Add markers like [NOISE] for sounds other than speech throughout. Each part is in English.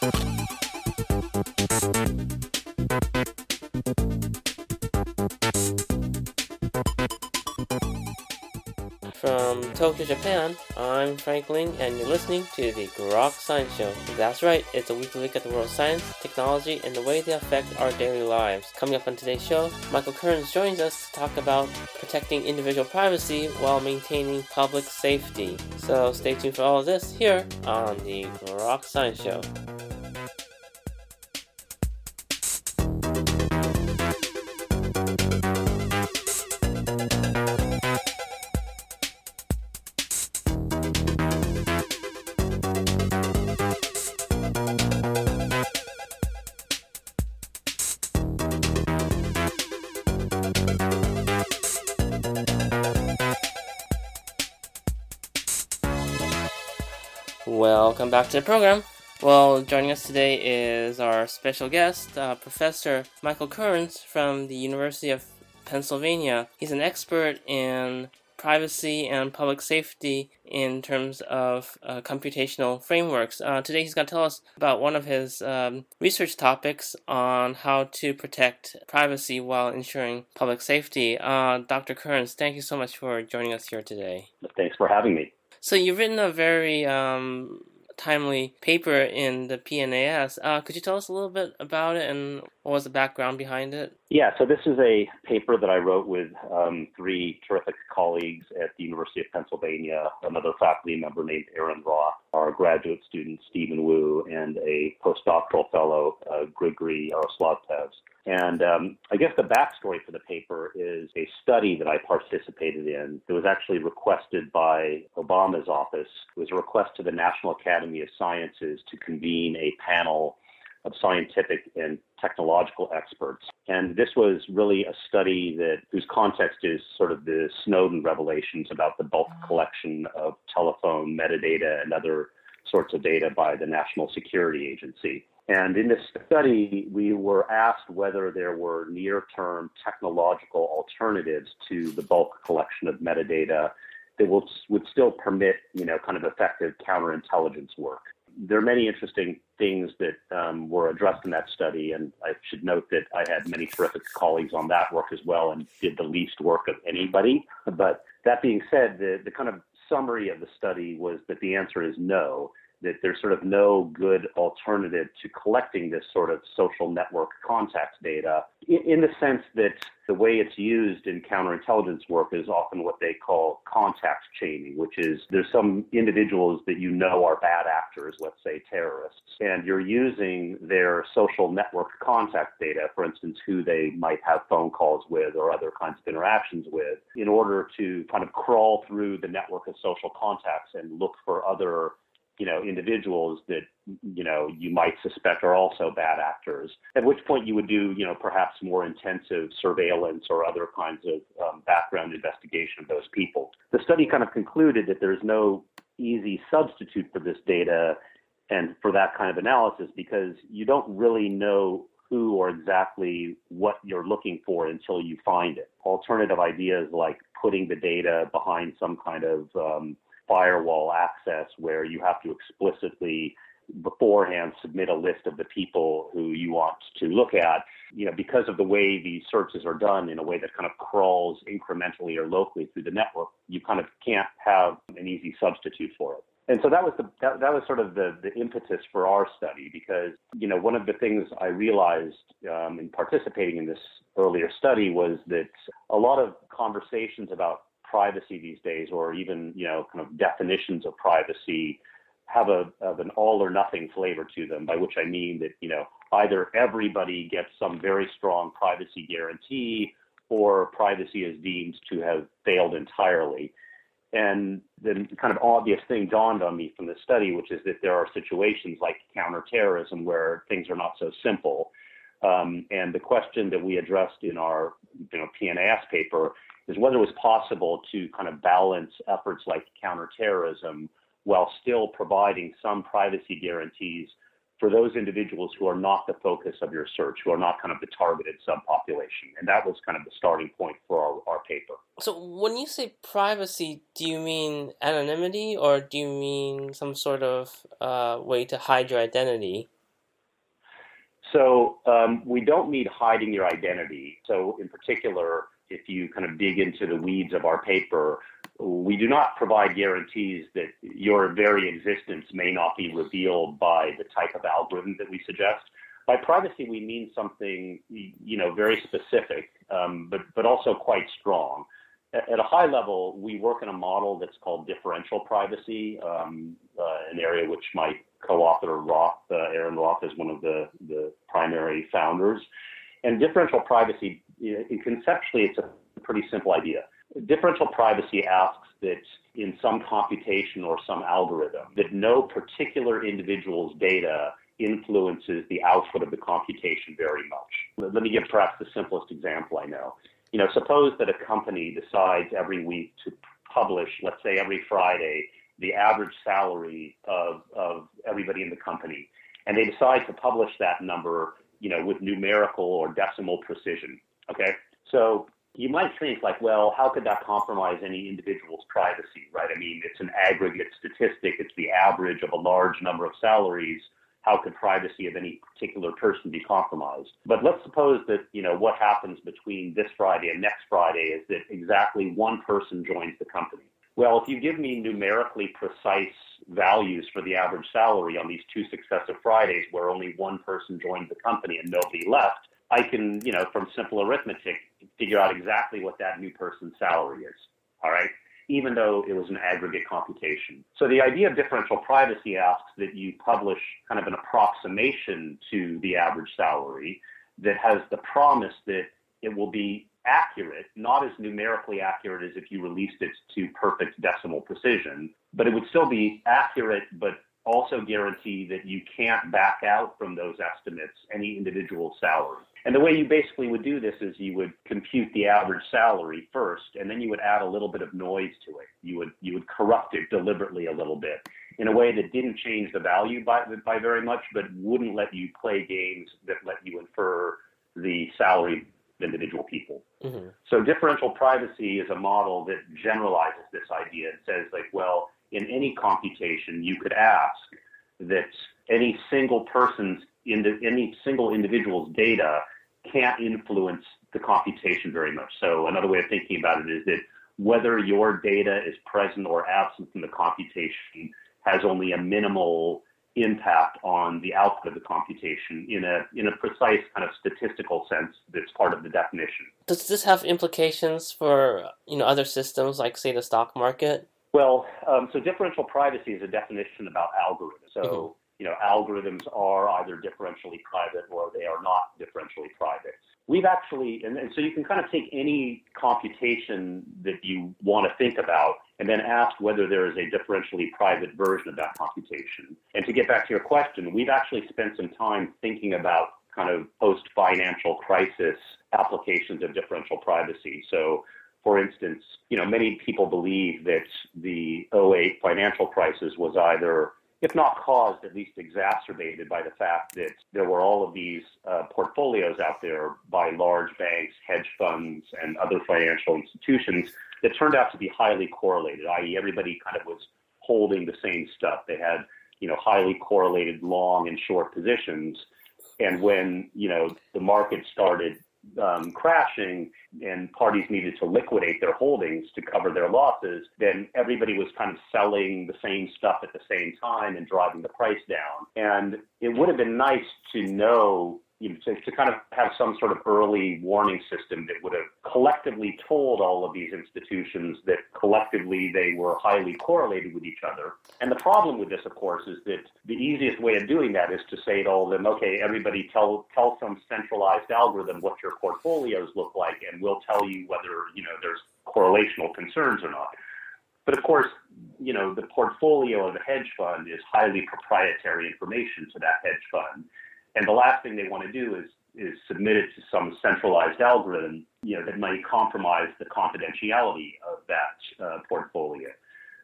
Thank you. Tokyo, Japan, I'm Frank Ling, and you're listening to the Grok Science Show. That's right, it's a weekly look at the world of science, technology, and the way they affect our daily lives. Coming up on today's show, Michael Kearns joins us to talk about protecting individual privacy while maintaining public safety. So stay tuned for all of this here on the Grok Science Show. Welcome back to the program. Well, joining us today is our special guest, uh, Professor Michael Kearns from the University of Pennsylvania. He's an expert in privacy and public safety in terms of uh, computational frameworks. Uh, today, he's going to tell us about one of his um, research topics on how to protect privacy while ensuring public safety. Uh, Dr. Kearns, thank you so much for joining us here today. Thanks for having me. So you've written a very um, timely paper in the PNAS. Uh, could you tell us a little bit about it and what was the background behind it? Yeah, so this is a paper that I wrote with um, three terrific colleagues at the University of Pennsylvania, another faculty member named Aaron Roth, our graduate student Steven Wu, and a postdoctoral fellow, uh, Grigory Yaroslavtsev. And um, I guess the backstory for the paper is a study that I participated in. It was actually requested by Obama's office. It was a request to the National Academy of Sciences to convene a panel of scientific and technological experts. And this was really a study that whose context is sort of the Snowden revelations about the bulk mm-hmm. collection of telephone metadata and other sorts of data by the National Security Agency. And in this study, we were asked whether there were near term technological alternatives to the bulk collection of metadata that will, would still permit, you know, kind of effective counterintelligence work. There are many interesting things that um, were addressed in that study, and I should note that I had many terrific colleagues on that work as well and did the least work of anybody. But that being said, the, the kind of summary of the study was that the answer is no that there's sort of no good alternative to collecting this sort of social network contact data in, in, the sense that the way it's used in counterintelligence work is often what they call contact chaining, which is there's some individuals that you know are bad actors, let's say terrorists, and you're using their social network contact data, for instance, who they might have phone calls with or other kinds of interactions with, in order to kind of crawl through the network of social contacts and look for other you know, individuals that, you know, you might suspect are also bad actors, at which point you would do, you know, perhaps more intensive surveillance or other kinds of um, background investigation of those people. The study kind of concluded that there's no easy substitute for this data and for that kind of analysis because you don't really know who or exactly what you're looking for until you find it. Alternative ideas like putting the data behind some kind of um, firewall access where you have to explicitly beforehand submit a list of the people who you want to look at. You know, because of the way these searches are done in a way that kind of crawls incrementally or locally through the network, you kind of can't have an easy substitute for it. And so that was the that, that was sort of the the impetus for our study because you know one of the things I realized um, in participating in this earlier study was that a lot of conversations about privacy these days, or even you know kind of definitions of privacy, have a of an all or nothing flavor to them. By which I mean that you know either everybody gets some very strong privacy guarantee, or privacy is deemed to have failed entirely. And the kind of obvious thing dawned on me from the study, which is that there are situations like counterterrorism where things are not so simple. Um, and the question that we addressed in our you know, PNAS paper is whether it was possible to kind of balance efforts like counterterrorism while still providing some privacy guarantees for those individuals who are not the focus of your search, who are not kind of the targeted subpopulation. And that was kind of the starting point for our, our paper. So when you say privacy, do you mean anonymity or do you mean some sort of uh, way to hide your identity? So um, we don't need hiding your identity. So in particular, if you kind of dig into the weeds of our paper, we do not provide guarantees that your very existence may not be revealed by the type of algorithm that we suggest. By privacy, we mean something, you know, very specific, um, but but also quite strong. At a high level, we work in a model that's called differential privacy, um, uh, an area which my co-author Roth, uh, Aaron Roth, is one of the the primary founders. And differential privacy, conceptually, it's a pretty simple idea Differential privacy asks that in some computation or some algorithm, that no particular individual's data influences the output of the computation very much. Let me give perhaps the simplest example I know. You know, suppose that a company decides every week to publish, let's say every Friday, the average salary of, of everybody in the company. And they decide to publish that number, you know, with numerical or decimal precision. Okay. So you might think like, well, how could that compromise any individual's privacy, right? I mean, it's an aggregate statistic. It's the average of a large number of salaries. How could privacy of any particular person be compromised? But let's suppose that, you know, what happens between this Friday and next Friday is that exactly one person joins the company. Well, if you give me numerically precise values for the average salary on these two successive Fridays where only one person joined the company and nobody left, I can, you know, from simple arithmetic, figure out exactly what that new person's salary is. All right. Even though it was an aggregate computation. So the idea of differential privacy asks that you publish kind of an approximation to the average salary that has the promise that it will be accurate, not as numerically accurate as if you released it to perfect decimal precision, but it would still be accurate, but also guarantee that you can't back out from those estimates any individual salary. And the way you basically would do this is you would compute the average salary first, and then you would add a little bit of noise to it. You would you would corrupt it deliberately a little bit in a way that didn't change the value by by very much, but wouldn't let you play games that let you infer the salary of individual people. Mm-hmm. So differential privacy is a model that generalizes this idea. and says like, well, in any computation, you could ask that any single person's in the, any single individual's data can't influence the computation very much. So another way of thinking about it is that whether your data is present or absent in the computation has only a minimal impact on the output of the computation in a in a precise kind of statistical sense that's part of the definition. Does this have implications for you know other systems like say the stock market? Well, um, so differential privacy is a definition about algorithms. So mm-hmm you know, algorithms are either differentially private or they are not differentially private. We've actually, and, and so you can kind of take any computation that you want to think about and then ask whether there is a differentially private version of that computation. And to get back to your question, we've actually spent some time thinking about kind of post financial crisis applications of differential privacy. So for instance, you know, many people believe that the 08 financial crisis was either if not caused, at least exacerbated by the fact that there were all of these uh, portfolios out there by large banks, hedge funds, and other financial institutions that turned out to be highly correlated, i.e., everybody kind of was holding the same stuff. They had, you know, highly correlated long and short positions. And when, you know, the market started um, crashing and parties needed to liquidate their holdings to cover their losses, then everybody was kind of selling the same stuff at the same time and driving the price down. And it would have been nice to know you know, to, to kind of have some sort of early warning system that would have collectively told all of these institutions that collectively they were highly correlated with each other. And the problem with this, of course, is that the easiest way of doing that is to say to all of them, okay, everybody tell tell some centralized algorithm what your portfolios look like, and we'll tell you whether you know there's correlational concerns or not. But of course, you know, the portfolio of a hedge fund is highly proprietary information to that hedge fund. And the last thing they want to do is is submit it to some centralized algorithm, you know, that might compromise the confidentiality of that uh, portfolio.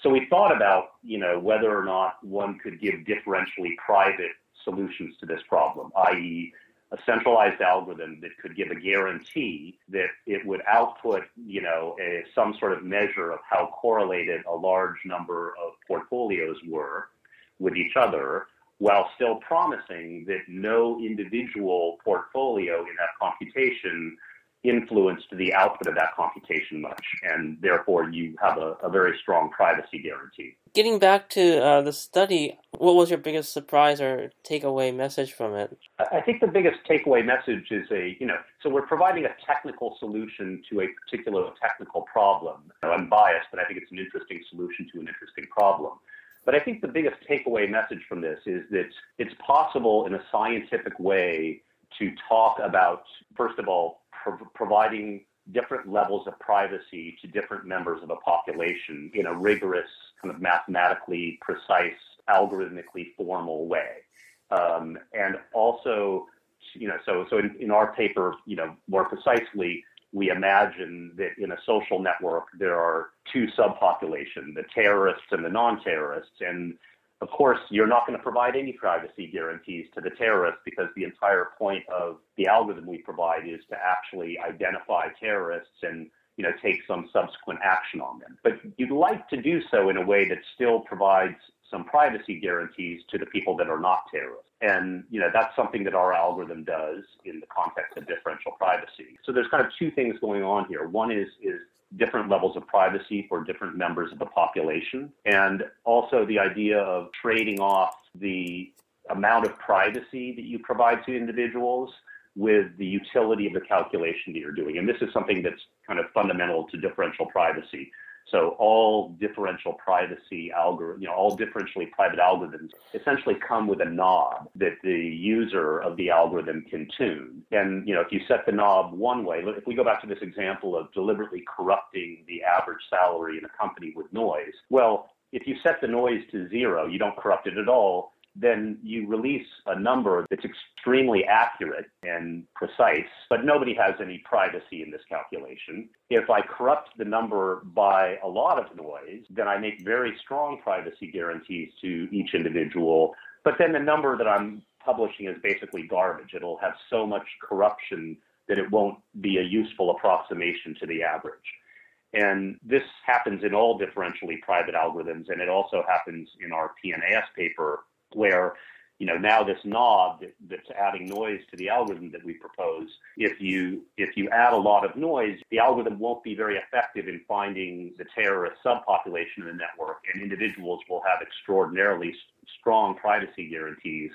So we thought about, you know, whether or not one could give differentially private solutions to this problem, i.e., a centralized algorithm that could give a guarantee that it would output, you know, a, some sort of measure of how correlated a large number of portfolios were with each other, while still promising that no individual portfolio in that computation influenced the output of that computation much, and therefore you have a, a very strong privacy guarantee. Getting back to uh, the study, what was your biggest surprise or takeaway message from it? I think the biggest takeaway message is a, you know, so we're providing a technical solution to a particular technical problem. I'm biased, but I think it's an interesting solution to an interesting problem. But I think the biggest takeaway message from this is that it's possible in a scientific way to talk about, first of all, pro- providing different levels of privacy to different members of a population in a rigorous, kind of mathematically precise, algorithmically formal way. Um, and also, you know, so so in, in our paper, you know, more precisely, we imagine that in a social network there are two subpopulations, the terrorists and the non-terrorists, and of course, you're not going to provide any privacy guarantees to the terrorists because the entire point of the algorithm we provide is to actually identify terrorists and you know take some subsequent action on them. But you'd like to do so in a way that still provides some privacy guarantees to the people that are not terrorists. And you know that's something that our algorithm does in the context of differential privacy. So there's kind of two things going on here. One is is different levels of privacy for different members of the population, and also the idea of trading off the amount of privacy that you provide to individuals with the utility of the calculation that you're doing. And this is something that's kind of fundamental to differential privacy. So all differential privacy algorithm, you know, all differentially private algorithms essentially come with a knob that the user of the algorithm can tune. And you know, if you set the knob one way, if we go back to this example of deliberately corrupting the average salary in a company with noise, well, if you set the noise to zero, you don't corrupt it at all then you release a number that's extremely accurate and precise, but nobody has any privacy in this calculation. If I corrupt the number by a lot of noise, then I make very strong privacy guarantees to each individual. But then the number that I'm publishing is basically garbage. It'll have so much corruption that it won't be a useful approximation to the average. And this happens in all differentially private algorithms, and it also happens in our PNAS paper where you know now this knob that, that's adding noise to the algorithm that we propose if you if you add a lot of noise the algorithm won't be very effective in finding the terrorist subpopulation in the network and individuals will have extraordinarily strong privacy guarantees.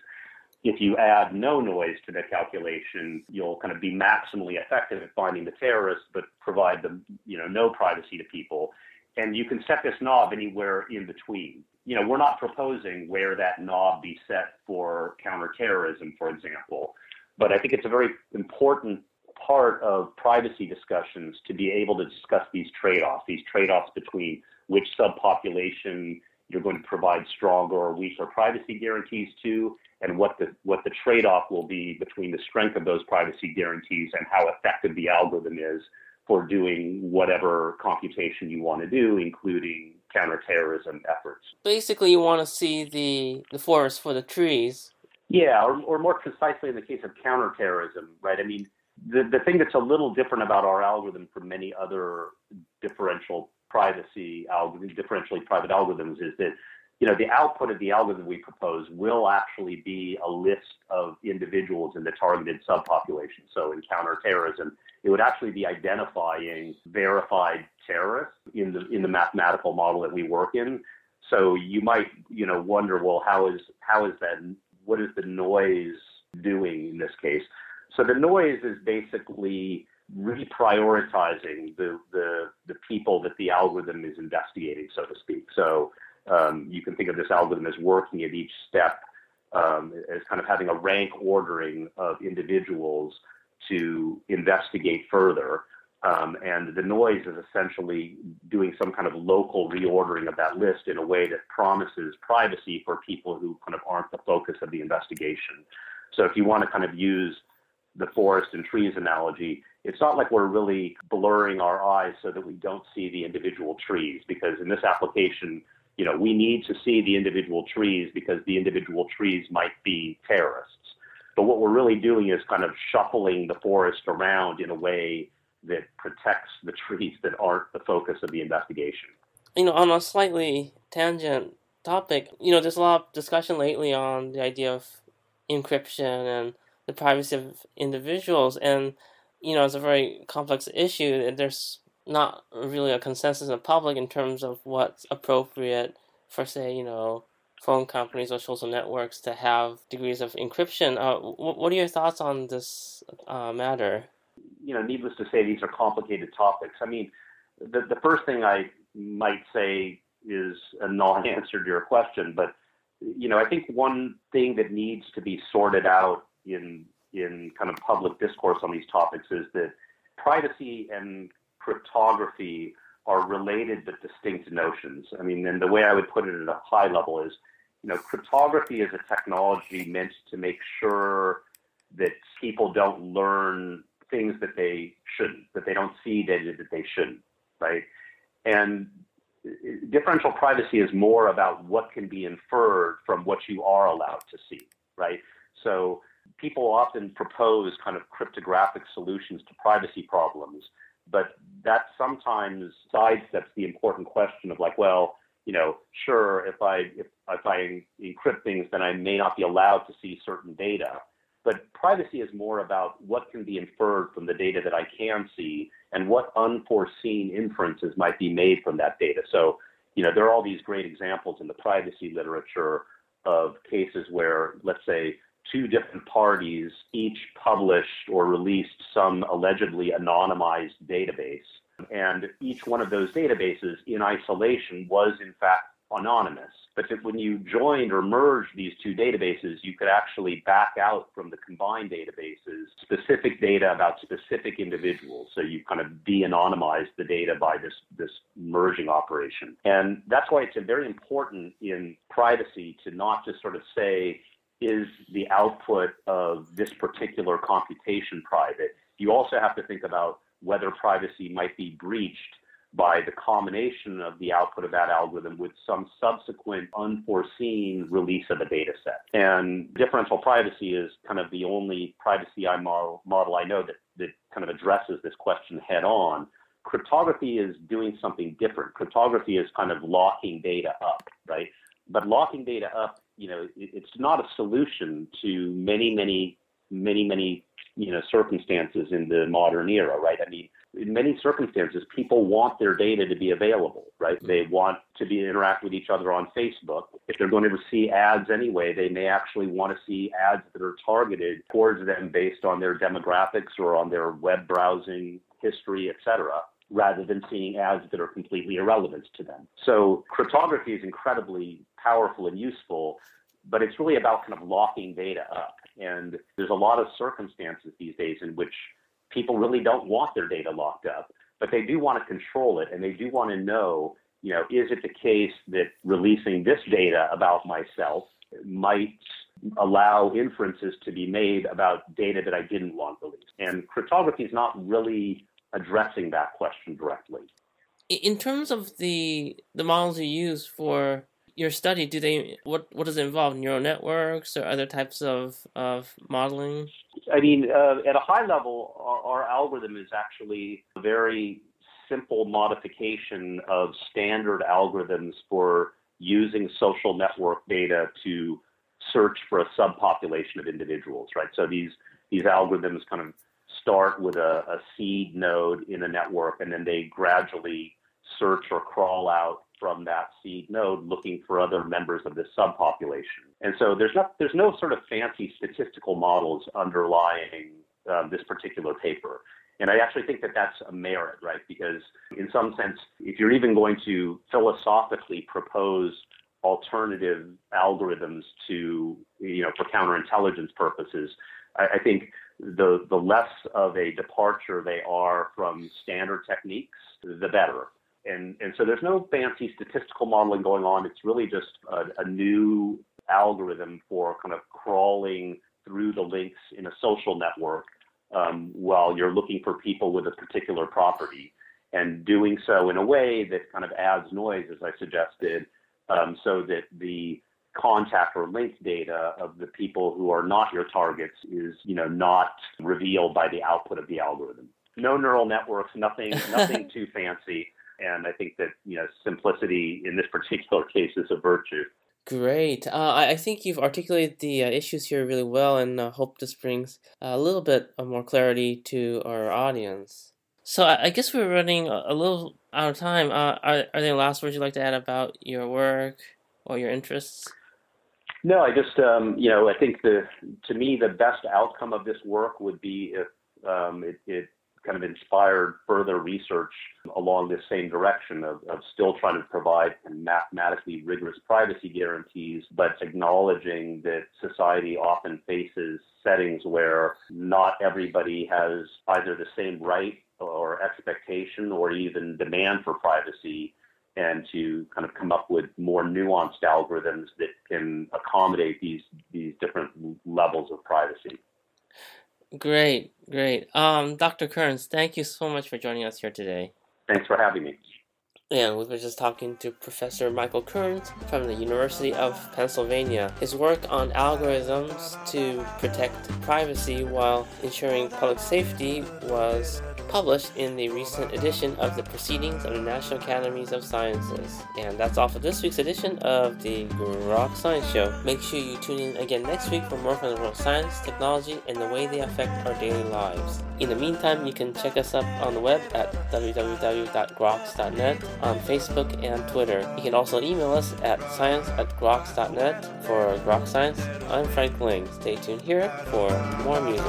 If you add no noise to the calculation you'll kind of be maximally effective at finding the terrorists but provide them you know no privacy to people. And you can set this knob anywhere in between you know, we're not proposing where that knob be set for counterterrorism, for example. But I think it's a very important part of privacy discussions to be able to discuss these trade-offs, these trade-offs between which subpopulation you're going to provide stronger or weaker privacy guarantees to, and what the what the trade-off will be between the strength of those privacy guarantees and how effective the algorithm is for doing whatever computation you want to do, including counterterrorism efforts. Basically, you want to see the, the forest for the trees. Yeah, or, or more precisely in the case of counterterrorism, right? I mean, the, the thing that's a little different about our algorithm from many other differential privacy algorithms, differentially private algorithms is that you know, the output of the algorithm we propose will actually be a list of individuals in the targeted subpopulation. So in counterterrorism, it would actually be identifying verified terrorists in the in the mathematical model that we work in. So you might, you know, wonder, well, how is how is that? What is the noise doing in this case? So the noise is basically reprioritizing the the the people that the algorithm is investigating, so to speak. So um, you can think of this algorithm as working at each step um, as kind of having a rank ordering of individuals to investigate further. Um, and the noise is essentially doing some kind of local reordering of that list in a way that promises privacy for people who kind of aren't the focus of the investigation. So if you want to kind of use the forest and trees analogy, it's not like we're really blurring our eyes so that we don't see the individual trees, because in this application, you know, we need to see the individual trees because the individual trees might be terrorists. But what we're really doing is kind of shuffling the forest around in a way that protects the trees that aren't the focus of the investigation. You know, on a slightly tangent topic, you know, there's a lot of discussion lately on the idea of encryption and the privacy of individuals, and you know, it's a very complex issue. There's not really a consensus in the public in terms of what's appropriate for, say, you know, phone companies or social networks to have degrees of encryption. Uh, what are your thoughts on this uh, matter? You know, needless to say, these are complicated topics. I mean, the, the first thing I might say is a non-answer to your question, but you know, I think one thing that needs to be sorted out in in kind of public discourse on these topics is that privacy and cryptography are related but distinct notions. I mean, and the way I would put it at a high level is, you know, cryptography is a technology meant to make sure that people don't learn things that they shouldn't, that they don't see data that they shouldn't, right? And differential privacy is more about what can be inferred from what you are allowed to see, right? So people often propose kind of cryptographic solutions to privacy problems but that sometimes sidesteps the important question of like, well, you know, sure, if I if, if I encrypt things, then I may not be allowed to see certain data. But privacy is more about what can be inferred from the data that I can see and what unforeseen inferences might be made from that data. So, you know, there are all these great examples in the privacy literature of cases where, let's say, two different parties each published or released some allegedly anonymized database. And each one of those databases in isolation was, in fact, anonymous. But when you joined or merged these two databases, you could actually back out from the combined databases specific data about specific individuals. So you kind of de anonymized the data by this, this merging operation. And that's why it's very important in privacy to not just sort of say, is the output of this particular computation private. You also have to think about whether privacy might be breached by the combination of the output of that algorithm with some subsequent unforeseen release of a data set. And differential privacy is kind of the only privacy model, model I know that, that kind of addresses this question head on. Cryptography is doing something different. Cryptography is kind of locking data up, right? But locking data up you know, it's not a solution to many, many, many, many, you know, circumstances in the modern era, right? I mean, in many circumstances, people want their data to be available, right? Mm-hmm. They want to be interact with each other on Facebook. If they're going to see ads anyway, they may actually want to see ads that are targeted towards them based on their demographics or on their web browsing history, et cetera rather than seeing ads that are completely irrelevant to them. So cryptography is incredibly powerful and useful, but it's really about kind of locking data up. And there's a lot of circumstances these days in which people really don't want their data locked up, but they do want to control it and they do want to know, you know, is it the case that releasing this data about myself might allow inferences to be made about data that I didn't want released? And cryptography is not really addressing that question directly. In terms of the the models you use for your study, do they what what does it involve? Neural networks or other types of of modeling? I mean, uh, at a high level, our, our algorithm is actually a very simple modification of standard algorithms for using social network data to search for a subpopulation of individuals, right? So these these algorithms kind of start with a, a seed node in a network and then they gradually search or crawl out from that seed node looking for other members of this subpopulation. And so there's not there's no sort of fancy statistical models underlying um, this particular paper. And I actually think that that's a merit, right? Because in some sense, if you're even going to philosophically propose alternative algorithms to, you know, for counterintelligence purposes, I, I think the the less of a departure they are from standard techniques, the better. And and so there's no fancy statistical modeling going on. It's really just a, a new algorithm for kind of crawling through the links in a social network um, while you're looking for people with a particular property and doing so in a way that kind of adds noise, as I suggested, um, so that the contact or link data of the people who are not your targets is, you know, not revealed by the output of the algorithm. No neural networks, nothing, [LAUGHS] nothing too fancy. And I think that, you know, simplicity in this [LAUGHS] particular case is a virtue. Great. Uh, I think you've articulated the uh, issues here really well, and uh, hope this brings a little bit of more clarity to our audience. So I, I guess we're running a, a, little out of time. Uh, are, are there any last words you'd like to add about your work or your interests? No, I just, um, you know, I think the, to me, the best outcome of this work would be if um, it, it, kind of inspired further research along this same direction of, of still trying to provide mathematically rigorous privacy guarantees, but acknowledging that society often faces settings where not everybody has either the same right or expectation or even demand for privacy and to kind of come up with more nuanced algorithms that can accommodate these these different levels of privacy. Great, great. Um, Dr. Kearns, thank you so much for joining us here today. Thanks for having me. And we were just talking to Professor Michael Kearns from the University of Pennsylvania. His work on algorithms to protect privacy while ensuring public safety was published in the recent edition of the Proceedings of the National Academies of Sciences. And that's all for this week's edition of the Grok Science Show. Make sure you tune in again next week for more from the world of science, technology, and the way they affect our daily lives. In the meantime, you can check us up on the web at www.groks.net, on Facebook and Twitter. You can also email us at science at groks.net for Grok Science. I'm Frank Ling. Stay tuned here for more music.